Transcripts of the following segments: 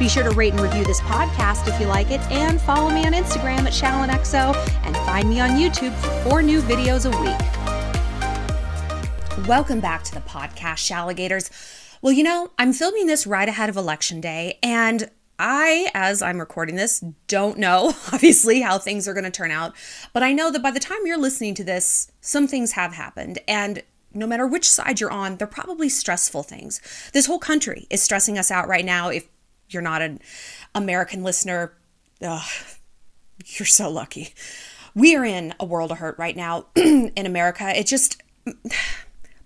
Be sure to rate and review this podcast if you like it, and follow me on Instagram at ShallonXO, and find me on YouTube for four new videos a week. Welcome back to the podcast, Shalligators. Well, you know, I'm filming this right ahead of Election Day, and I, as I'm recording this, don't know, obviously, how things are going to turn out. But I know that by the time you're listening to this, some things have happened. And no matter which side you're on, they're probably stressful things. This whole country is stressing us out right now. If you're not an American listener, ugh, you're so lucky. We are in a world of hurt right now in America. It just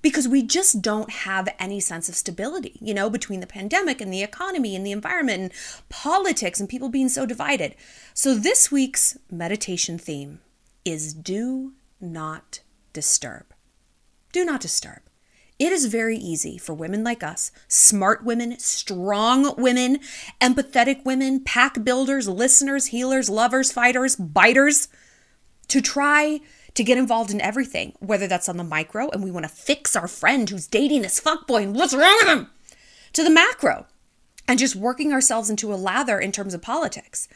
because we just don't have any sense of stability, you know, between the pandemic and the economy and the environment and politics and people being so divided. So this week's meditation theme is do not disturb. Do not disturb. It is very easy for women like us, smart women, strong women, empathetic women, pack builders, listeners, healers, lovers, fighters, biters, to try to get involved in everything, whether that's on the micro and we want to fix our friend who's dating this fuckboy and what's wrong with him, to the macro and just working ourselves into a lather in terms of politics.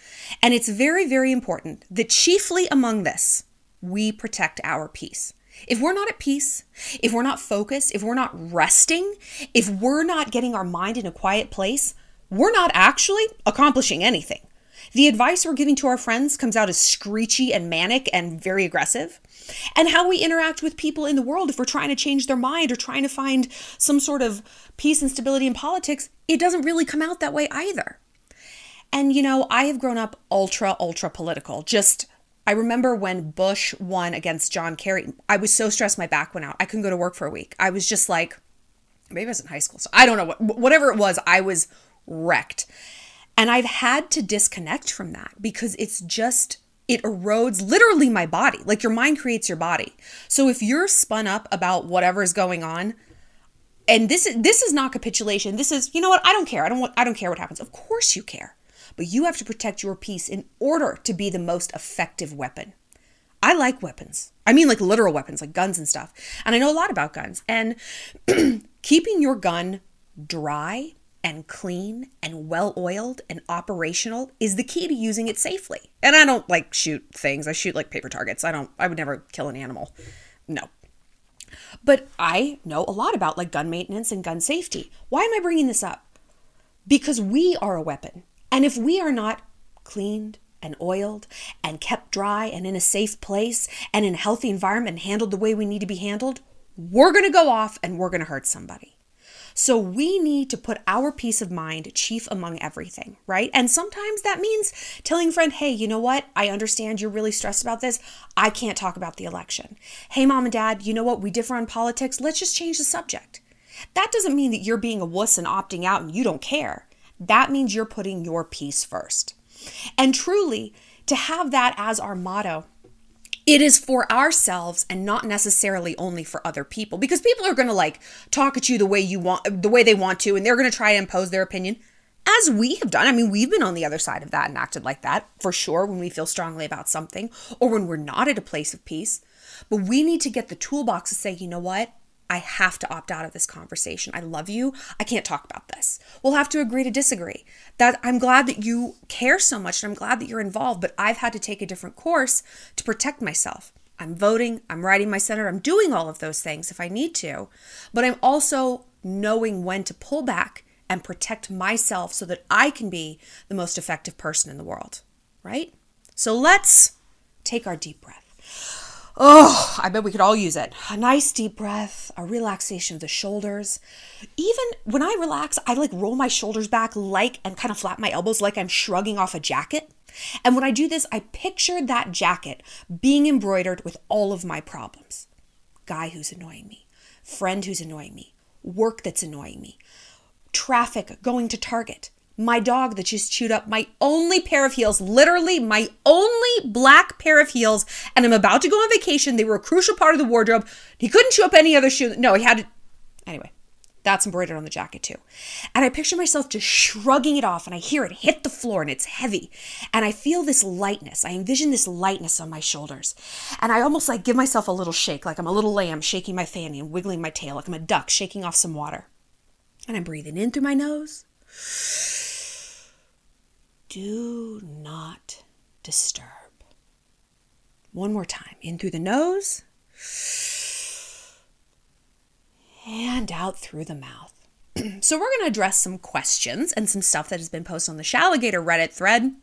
And it's very, very important that chiefly among this, we protect our peace. If we're not at peace, if we're not focused, if we're not resting, if we're not getting our mind in a quiet place, we're not actually accomplishing anything. The advice we're giving to our friends comes out as screechy and manic and very aggressive. And how we interact with people in the world, if we're trying to change their mind or trying to find some sort of peace and stability in politics, it doesn't really come out that way either. And, you know, I have grown up ultra, ultra political, just I remember when Bush won against John Kerry, I was so stressed my back went out. I couldn't go to work for a week. I was just like, maybe I was in high school. So I don't know what, whatever it was, I was wrecked. And I've had to disconnect from that because it's just, it erodes literally my body. Like your mind creates your body. So if you're spun up about whatever is going on, and this is this is not capitulation. This is, you know what? I don't care. I don't want I don't care what happens. Of course you care but you have to protect your peace in order to be the most effective weapon. I like weapons. I mean, like literal weapons, like guns and stuff. And I know a lot about guns. And keeping your gun dry and clean and well oiled and operational is the key to using it safely. And I don't like shoot things. I shoot like paper targets. I don't, I would never kill an animal. No. But I know a lot about like gun maintenance and gun safety. Why am I bringing this up? Because we are a weapon. And if we are not cleaned and oiled and kept dry and in a safe place and in a healthy environment and handled the way we need to be handled, we're going to go off and we're going to hurt somebody. So we need to put our peace of mind chief among everything, right? And sometimes that means telling a friend, hey, you know what? I understand you're really stressed about this. I can't talk about the election. Hey, mom and dad, you know what? We differ on politics. Let's just change the subject. That doesn't mean that you're being a wuss and opting out and you don't care that means you're putting your peace first. And truly, to have that as our motto, it is for ourselves and not necessarily only for other people because people are going to like talk at you the way you want the way they want to and they're going to try to impose their opinion as we have done. I mean, we've been on the other side of that and acted like that for sure when we feel strongly about something or when we're not at a place of peace. But we need to get the toolbox to say, you know what? I have to opt out of this conversation. I love you. I can't talk about this. We'll have to agree to disagree. That I'm glad that you care so much and I'm glad that you're involved, but I've had to take a different course to protect myself. I'm voting, I'm writing my senator, I'm doing all of those things if I need to, but I'm also knowing when to pull back and protect myself so that I can be the most effective person in the world, right? So let's take our deep breath. Oh, I bet we could all use it. A nice deep breath, a relaxation of the shoulders. Even when I relax, I like roll my shoulders back like and kind of flap my elbows like I'm shrugging off a jacket. And when I do this, I picture that jacket being embroidered with all of my problems. Guy who's annoying me, friend who's annoying me, work that's annoying me, traffic going to Target, my dog that just chewed up my only pair of heels, literally my only black pair of heels. And I'm about to go on vacation. They were a crucial part of the wardrobe. He couldn't chew up any other shoe. No, he had to. Anyway, that's embroidered on the jacket too. And I picture myself just shrugging it off and I hear it hit the floor and it's heavy. And I feel this lightness. I envision this lightness on my shoulders. And I almost like give myself a little shake, like I'm a little lamb shaking my fanny and wiggling my tail, like I'm a duck shaking off some water. And I'm breathing in through my nose do not disturb. One more time. In through the nose and out through the mouth. so, we're going to address some questions and some stuff that has been posted on the Shalligator Reddit thread.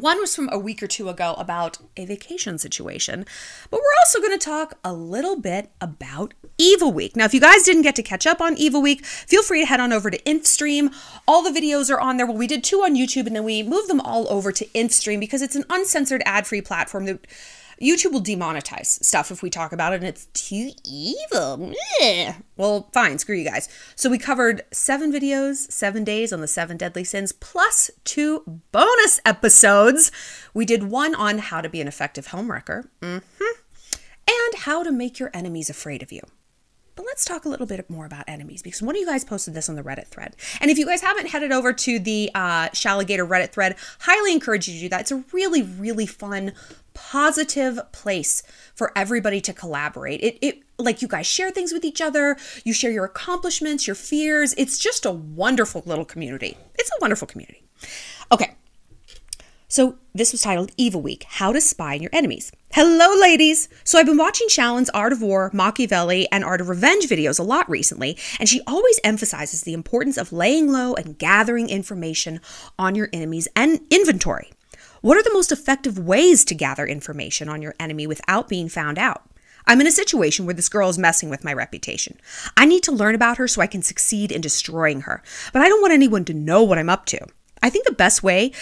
One was from a week or two ago about a vacation situation, but we're also going to talk a little bit about Evil Week. Now, if you guys didn't get to catch up on Evil Week, feel free to head on over to InfStream. All the videos are on there. Well, we did two on YouTube and then we moved them all over to InfStream because it's an uncensored ad free platform that YouTube will demonetize stuff if we talk about it and it's too evil. Well, fine, screw you guys. So we covered seven videos, seven days on the seven deadly sins, plus two bonus episodes. We did one on how to be an effective homewrecker mm-hmm. and how to make your enemies afraid of you. But let's talk a little bit more about enemies because one of you guys posted this on the Reddit thread. And if you guys haven't headed over to the uh, Shalligator Reddit thread, highly encourage you to do that. It's a really, really fun, positive place for everybody to collaborate. It, it like you guys share things with each other, you share your accomplishments, your fears. It's just a wonderful little community. It's a wonderful community. Okay, so this was titled Evil Week How to Spy on Your Enemies. Hello, ladies! So I've been watching Shallon's Art of War, Machiavelli, and Art of Revenge videos a lot recently, and she always emphasizes the importance of laying low and gathering information on your enemies and inventory. What are the most effective ways to gather information on your enemy without being found out? I'm in a situation where this girl is messing with my reputation. I need to learn about her so I can succeed in destroying her, but I don't want anyone to know what I'm up to. I think the best way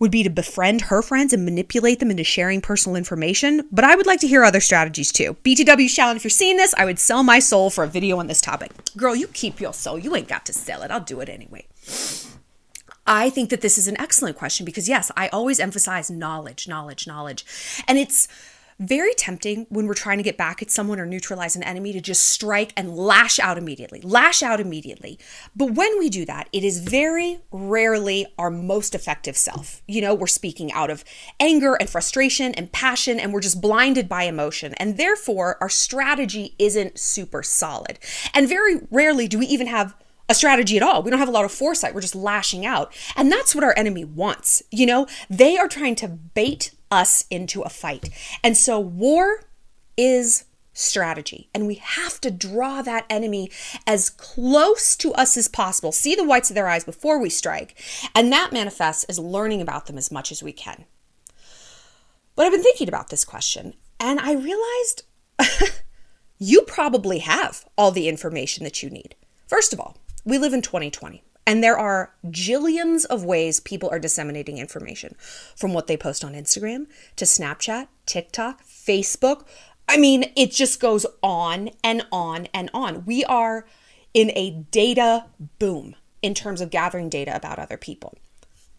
would be to befriend her friends and manipulate them into sharing personal information, but I would like to hear other strategies too. BTW Shallon, if you're seeing this, I would sell my soul for a video on this topic. Girl, you keep your soul. You ain't got to sell it. I'll do it anyway. I think that this is an excellent question because, yes, I always emphasize knowledge, knowledge, knowledge. And it's very tempting when we're trying to get back at someone or neutralize an enemy to just strike and lash out immediately. Lash out immediately. But when we do that, it is very rarely our most effective self. You know, we're speaking out of anger and frustration and passion, and we're just blinded by emotion. And therefore, our strategy isn't super solid. And very rarely do we even have a strategy at all. We don't have a lot of foresight. We're just lashing out. And that's what our enemy wants. You know, they are trying to bait us into a fight. And so war is strategy. And we have to draw that enemy as close to us as possible, see the whites of their eyes before we strike. And that manifests as learning about them as much as we can. But I've been thinking about this question and I realized you probably have all the information that you need. First of all, we live in 2020. And there are jillions of ways people are disseminating information from what they post on Instagram to Snapchat, TikTok, Facebook. I mean, it just goes on and on and on. We are in a data boom in terms of gathering data about other people.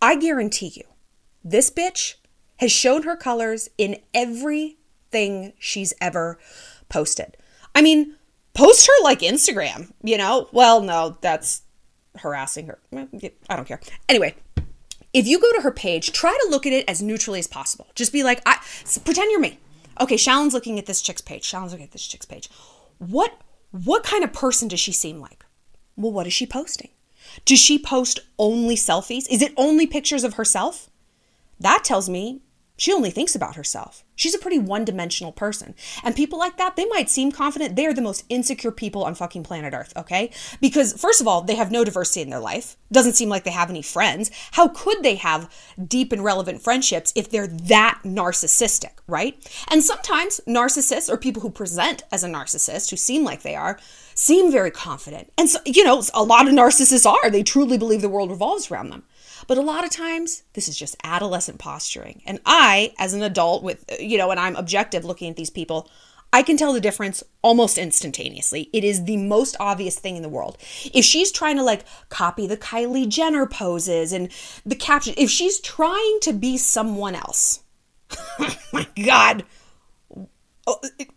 I guarantee you, this bitch has shown her colors in everything she's ever posted. I mean, post her like Instagram, you know? Well, no, that's harassing her. I don't care. Anyway, if you go to her page, try to look at it as neutrally as possible. Just be like, I pretend you're me. Okay, Shallon's looking at this chick's page. Shallon's looking at this chick's page. What what kind of person does she seem like? Well, what is she posting? Does she post only selfies? Is it only pictures of herself? That tells me she only thinks about herself. She's a pretty one dimensional person. And people like that, they might seem confident. They are the most insecure people on fucking planet Earth, okay? Because, first of all, they have no diversity in their life. Doesn't seem like they have any friends. How could they have deep and relevant friendships if they're that narcissistic, right? And sometimes narcissists or people who present as a narcissist, who seem like they are, seem very confident. And so, you know, a lot of narcissists are. They truly believe the world revolves around them. But a lot of times, this is just adolescent posturing. And I, as an adult with, you know, and I'm objective looking at these people, I can tell the difference almost instantaneously. It is the most obvious thing in the world. If she's trying to like copy the Kylie Jenner poses and the caption, if she's trying to be someone else, my God,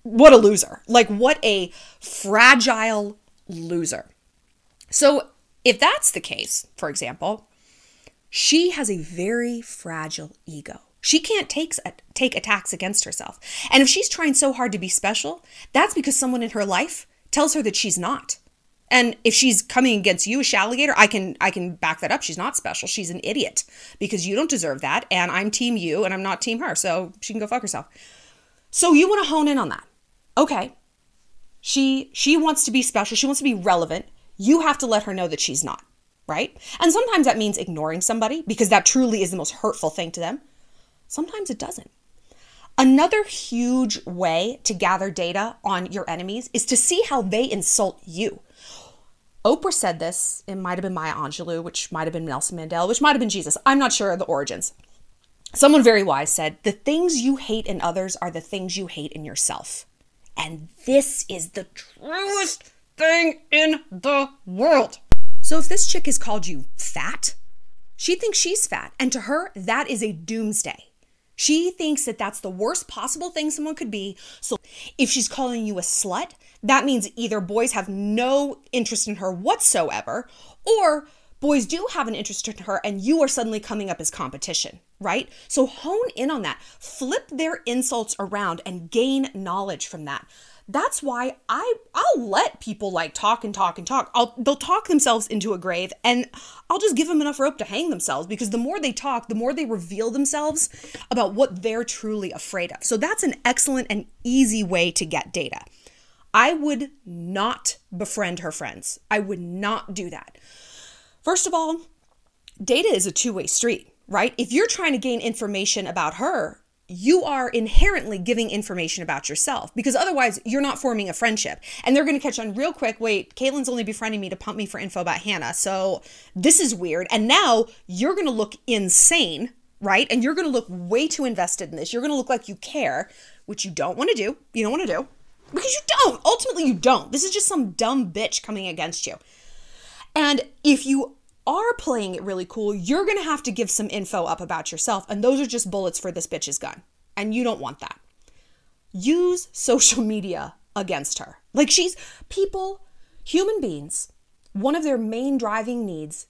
what a loser. Like, what a fragile loser. So, if that's the case, for example, she has a very fragile ego. She can't take, take attacks against herself. And if she's trying so hard to be special, that's because someone in her life tells her that she's not. And if she's coming against you, a Shalligator, I can I can back that up. She's not special. She's an idiot because you don't deserve that. And I'm team you and I'm not team her. So she can go fuck herself. So you want to hone in on that. Okay. She she wants to be special. She wants to be relevant. You have to let her know that she's not, right? And sometimes that means ignoring somebody because that truly is the most hurtful thing to them. Sometimes it doesn't. Another huge way to gather data on your enemies is to see how they insult you. Oprah said this, it might have been Maya Angelou, which might have been Nelson Mandela, which might have been Jesus. I'm not sure of the origins. Someone very wise said, The things you hate in others are the things you hate in yourself. And this is the truest thing in the world. So if this chick has called you fat, she thinks she's fat. And to her, that is a doomsday. She thinks that that's the worst possible thing someone could be. So if she's calling you a slut, that means either boys have no interest in her whatsoever, or boys do have an interest in her and you are suddenly coming up as competition, right? So hone in on that. Flip their insults around and gain knowledge from that that's why I I'll let people like talk and talk and talk. I'll they'll talk themselves into a grave and I'll just give them enough rope to hang themselves because the more they talk, the more they reveal themselves about what they're truly afraid of. So that's an excellent and easy way to get data. I would not befriend her friends. I would not do that. First of all, data is a two-way street, right? If you're trying to gain information about her, you are inherently giving information about yourself because otherwise you're not forming a friendship. And they're going to catch on real quick wait, Caitlin's only befriending me to pump me for info about Hannah. So this is weird. And now you're going to look insane, right? And you're going to look way too invested in this. You're going to look like you care, which you don't want to do. You don't want to do because you don't. Ultimately, you don't. This is just some dumb bitch coming against you. And if you are playing it really cool, you're going to have to give some info up about yourself. And those are just bullets for this bitch's gun. And you don't want that. Use social media against her. Like she's people, human beings, one of their main driving needs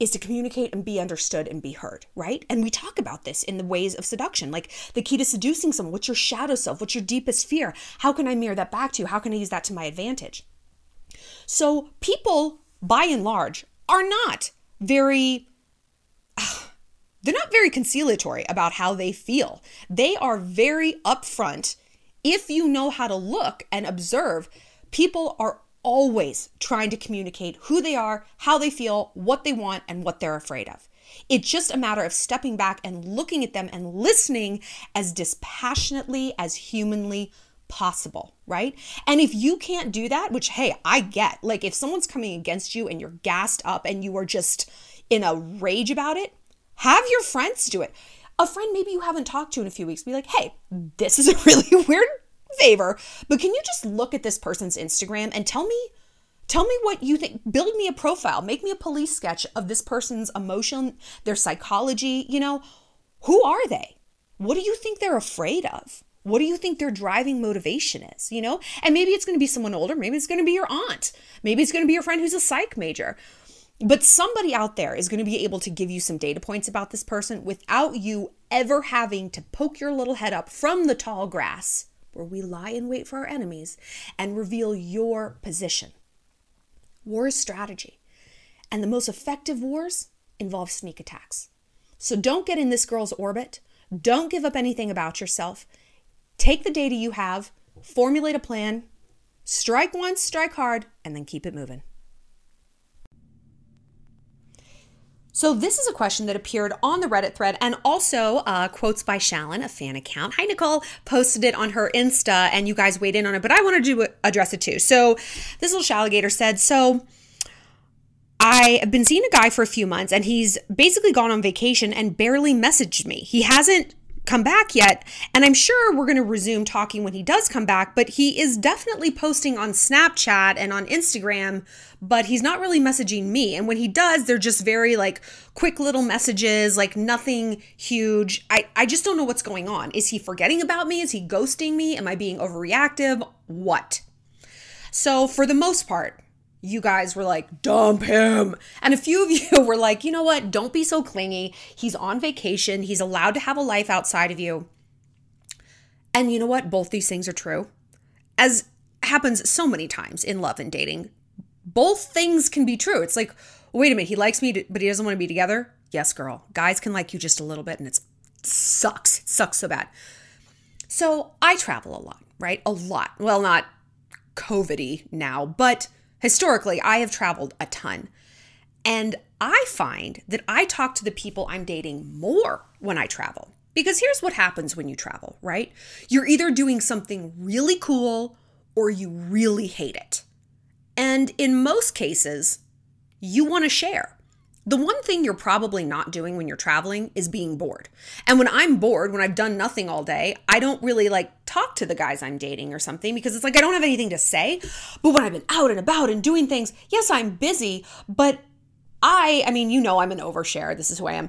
is to communicate and be understood and be heard, right? And we talk about this in the ways of seduction, like the key to seducing someone. What's your shadow self? What's your deepest fear? How can I mirror that back to you? How can I use that to my advantage? So, people, by and large, are not very they're not very conciliatory about how they feel. They are very upfront. If you know how to look and observe, people are always trying to communicate who they are, how they feel, what they want, and what they're afraid of. It's just a matter of stepping back and looking at them and listening as dispassionately as humanly possible, right? And if you can't do that, which, hey, I get, like if someone's coming against you and you're gassed up and you are just in a rage about it, have your friends do it. A friend maybe you haven't talked to in a few weeks, be like, hey, this is a really weird favor, but can you just look at this person's Instagram and tell me? Tell me what you think. Build me a profile. Make me a police sketch of this person's emotion, their psychology. You know, who are they? What do you think they're afraid of? What do you think their driving motivation is? You know, and maybe it's going to be someone older. Maybe it's going to be your aunt. Maybe it's going to be your friend who's a psych major. But somebody out there is going to be able to give you some data points about this person without you ever having to poke your little head up from the tall grass where we lie in wait for our enemies and reveal your position. War is strategy, and the most effective wars involve sneak attacks. So don't get in this girl's orbit. Don't give up anything about yourself. Take the data you have, formulate a plan, strike once, strike hard, and then keep it moving. So, this is a question that appeared on the Reddit thread and also uh, quotes by Shallon, a fan account. Hi, Nicole, posted it on her Insta and you guys weighed in on it, but I wanted to address it too. So, this little Shalligator said, So, I have been seeing a guy for a few months and he's basically gone on vacation and barely messaged me. He hasn't come back yet. And I'm sure we're going to resume talking when he does come back, but he is definitely posting on Snapchat and on Instagram, but he's not really messaging me. And when he does, they're just very like quick little messages, like nothing huge. I, I just don't know what's going on. Is he forgetting about me? Is he ghosting me? Am I being overreactive? What? So, for the most part, you guys were like, dump him. And a few of you were like, you know what? Don't be so clingy. He's on vacation. He's allowed to have a life outside of you. And you know what? Both these things are true. As happens so many times in love and dating, both things can be true. It's like, wait a minute, he likes me, but he doesn't want to be together. Yes, girl. Guys can like you just a little bit and it sucks. It sucks so bad. So I travel a lot, right? A lot. Well, not COVID now, but Historically, I have traveled a ton. And I find that I talk to the people I'm dating more when I travel. Because here's what happens when you travel, right? You're either doing something really cool or you really hate it. And in most cases, you want to share. The one thing you're probably not doing when you're traveling is being bored. And when I'm bored, when I've done nothing all day, I don't really like talk to the guys I'm dating or something because it's like I don't have anything to say. But when I've been out and about and doing things, yes, I'm busy, but I, I mean, you know, I'm an overshare. This is who I am.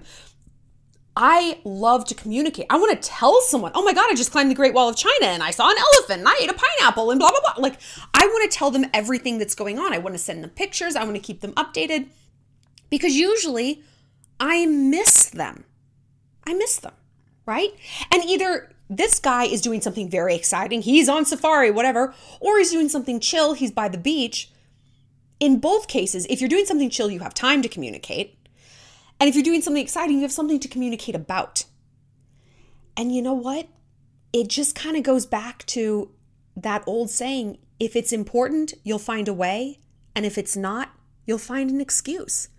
I love to communicate. I want to tell someone, oh my God, I just climbed the Great Wall of China and I saw an elephant and I ate a pineapple and blah, blah, blah. Like, I want to tell them everything that's going on. I want to send them pictures. I want to keep them updated because usually I miss them. I miss them, right? And either this guy is doing something very exciting, he's on safari, whatever, or he's doing something chill, he's by the beach. In both cases, if you're doing something chill, you have time to communicate. And if you're doing something exciting, you have something to communicate about. And you know what? It just kind of goes back to that old saying if it's important, you'll find a way. And if it's not, you'll find an excuse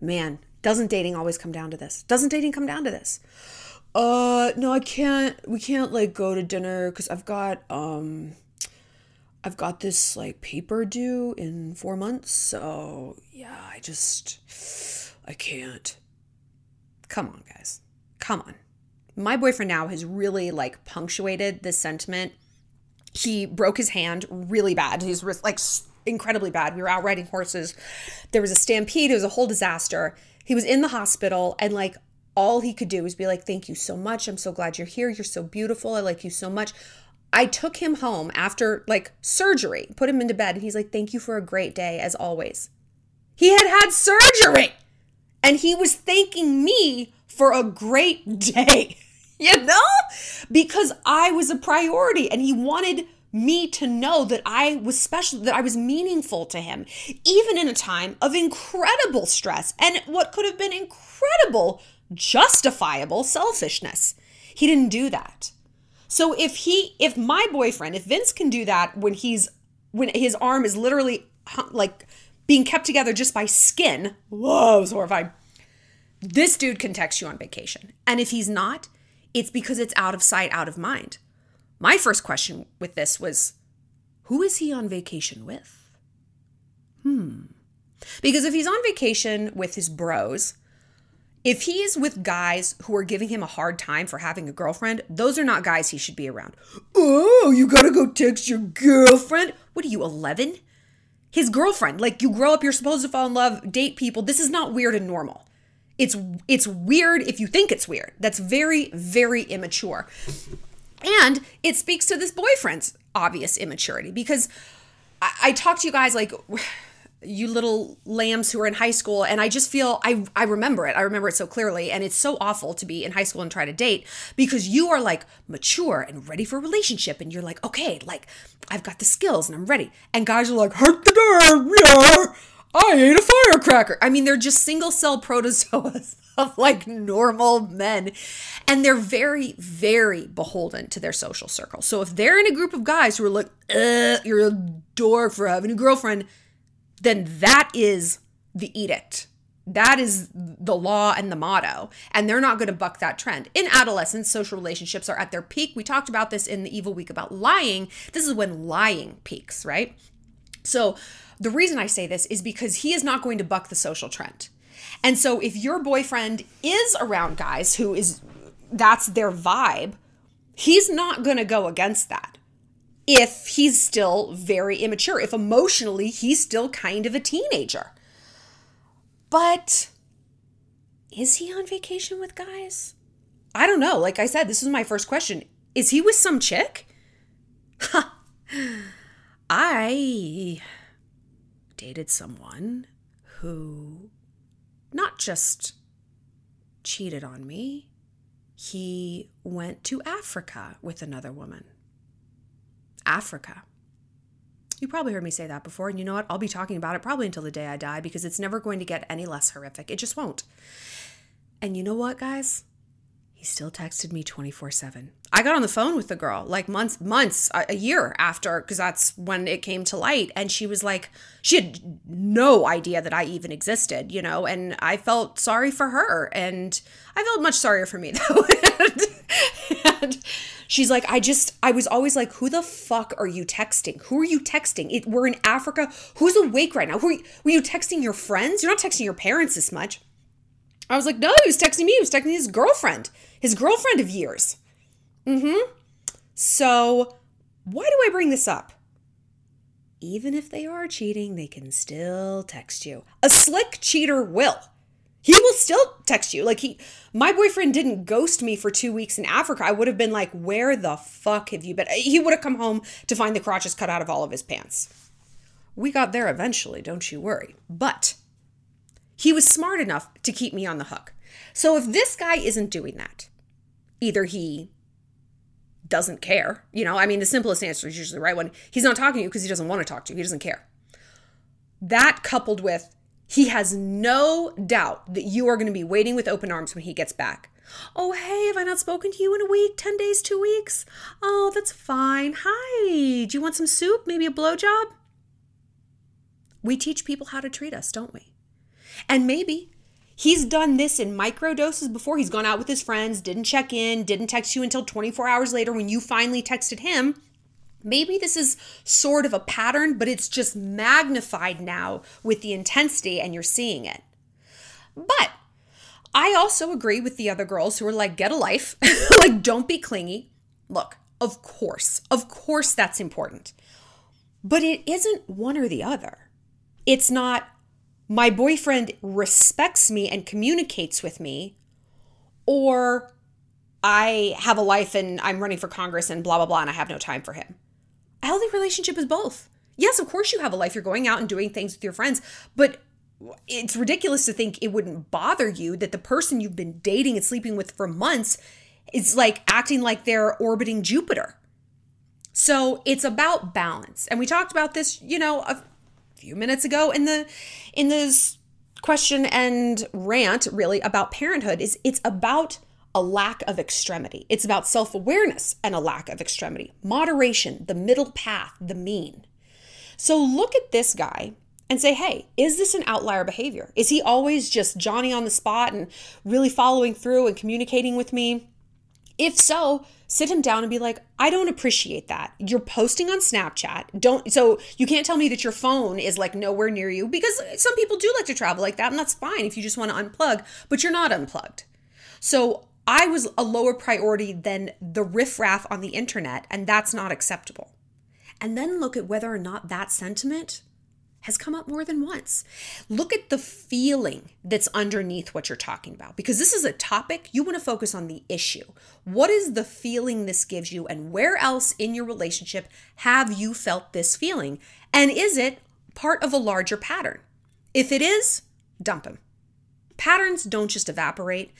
man, doesn't dating always come down to this? Doesn't dating come down to this? Uh, no, I can't. We can't like go to dinner because I've got um, I've got this like paper due in four months. So yeah, I just I can't. Come on, guys. Come on. My boyfriend now has really like punctuated this sentiment. He broke his hand really bad. He's like incredibly bad. We were out riding horses. There was a stampede. It was a whole disaster. He was in the hospital and like all he could do was be like, Thank you so much. I'm so glad you're here. You're so beautiful. I like you so much. I took him home after like surgery, put him into bed, and he's like, Thank you for a great day, as always. He had had surgery and he was thanking me for a great day, you know, because I was a priority and he wanted me to know that I was special, that I was meaningful to him, even in a time of incredible stress and what could have been incredible, justifiable selfishness. He didn't do that. So if he, if my boyfriend, if Vince can do that when he's, when his arm is literally like being kept together just by skin, whoa, I was horrified. This dude can text you on vacation. And if he's not, it's because it's out of sight, out of mind. My first question with this was who is he on vacation with? Hmm. Because if he's on vacation with his bros, if he's with guys who are giving him a hard time for having a girlfriend, those are not guys he should be around. Oh, you gotta go text your girlfriend? What are you, 11? His girlfriend. Like you grow up, you're supposed to fall in love, date people. This is not weird and normal. It's it's weird if you think it's weird. That's very, very immature. And it speaks to this boyfriend's obvious immaturity because I, I talk to you guys like you little lambs who are in high school and i just feel i i remember it. I remember it so clearly. And it's so awful to be in high school and try to date because you are like mature and ready for a relationship. And you're like okay like i've got the skills and i'm ready. And guys are like i ate a firecracker i mean they're just single cell protozoas of like normal men. And they're very, very beholden to their social circle. So if they're in a group of guys who are like, you're a dork for having a girlfriend, then that is the edict. That is the law and the motto. And they're not going to buck that trend. In adolescence, social relationships are at their peak. We talked about this in the Evil Week about lying. This is when lying peaks, right? So the reason I say this is because he is not going to buck the social trend. And so if your boyfriend is around guys who is that's their vibe, he's not going to go against that if he's still very immature, if emotionally he's still kind of a teenager. But is he on vacation with guys? I don't know. Like I said, this is my first question. Is he with some chick? I dated someone who not just cheated on me, he went to Africa with another woman. Africa. You probably heard me say that before, and you know what? I'll be talking about it probably until the day I die because it's never going to get any less horrific. It just won't. And you know what, guys? He still texted me 24 7. I got on the phone with the girl like months, months, a year after, because that's when it came to light. And she was like, she had no idea that I even existed, you know, and I felt sorry for her. And I felt much sorrier for me, though. and, and she's like, I just, I was always like, who the fuck are you texting? Who are you texting? It, we're in Africa. Who's awake right now? Who are you, were you texting your friends? You're not texting your parents as much. I was like, no, he was texting me. He was texting his girlfriend, his girlfriend of years. Mm hmm. So, why do I bring this up? Even if they are cheating, they can still text you. A slick cheater will. He will still text you. Like he my boyfriend didn't ghost me for 2 weeks in Africa. I would have been like, "Where the fuck have you been?" He would have come home to find the crotches cut out of all of his pants. We got there eventually, don't you worry. But he was smart enough to keep me on the hook. So if this guy isn't doing that, either he doesn't care, you know, I mean, the simplest answer is usually the right one. He's not talking to you because he doesn't want to talk to you, he doesn't care. That coupled with he has no doubt that you are going to be waiting with open arms when he gets back. Oh, hey, have I not spoken to you in a week? 10 days, two weeks? Oh, that's fine. Hi, do you want some soup? Maybe a blowjob? We teach people how to treat us, don't we? And maybe he's done this in micro doses before. He's gone out with his friends, didn't check in, didn't text you until 24 hours later when you finally texted him. Maybe this is sort of a pattern, but it's just magnified now with the intensity and you're seeing it. But I also agree with the other girls who are like, get a life, like, don't be clingy. Look, of course, of course, that's important. But it isn't one or the other. It's not, my boyfriend respects me and communicates with me, or I have a life and I'm running for Congress and blah, blah, blah, and I have no time for him. A healthy relationship is both. Yes, of course you have a life. You're going out and doing things with your friends, but it's ridiculous to think it wouldn't bother you that the person you've been dating and sleeping with for months is like acting like they're orbiting Jupiter. So it's about balance. And we talked about this, you know, a few minutes ago in the in this question and rant really about parenthood is it's about a lack of extremity. It's about self awareness and a lack of extremity, moderation, the middle path, the mean. So look at this guy and say, hey, is this an outlier behavior? Is he always just Johnny on the spot and really following through and communicating with me? If so, sit him down and be like, I don't appreciate that. You're posting on Snapchat. Don't so you can't tell me that your phone is like nowhere near you because some people do like to travel like that and that's fine if you just want to unplug, but you're not unplugged. So I was a lower priority than the riffraff on the internet, and that's not acceptable. And then look at whether or not that sentiment has come up more than once. Look at the feeling that's underneath what you're talking about because this is a topic you want to focus on the issue. What is the feeling this gives you, and where else in your relationship have you felt this feeling? And is it part of a larger pattern? If it is, dump him. Patterns don't just evaporate.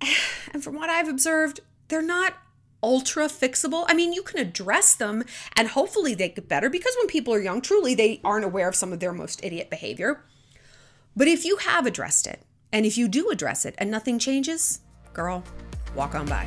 And from what I've observed, they're not ultra fixable. I mean, you can address them and hopefully they get better because when people are young, truly they aren't aware of some of their most idiot behavior. But if you have addressed it, and if you do address it and nothing changes, girl, walk on by.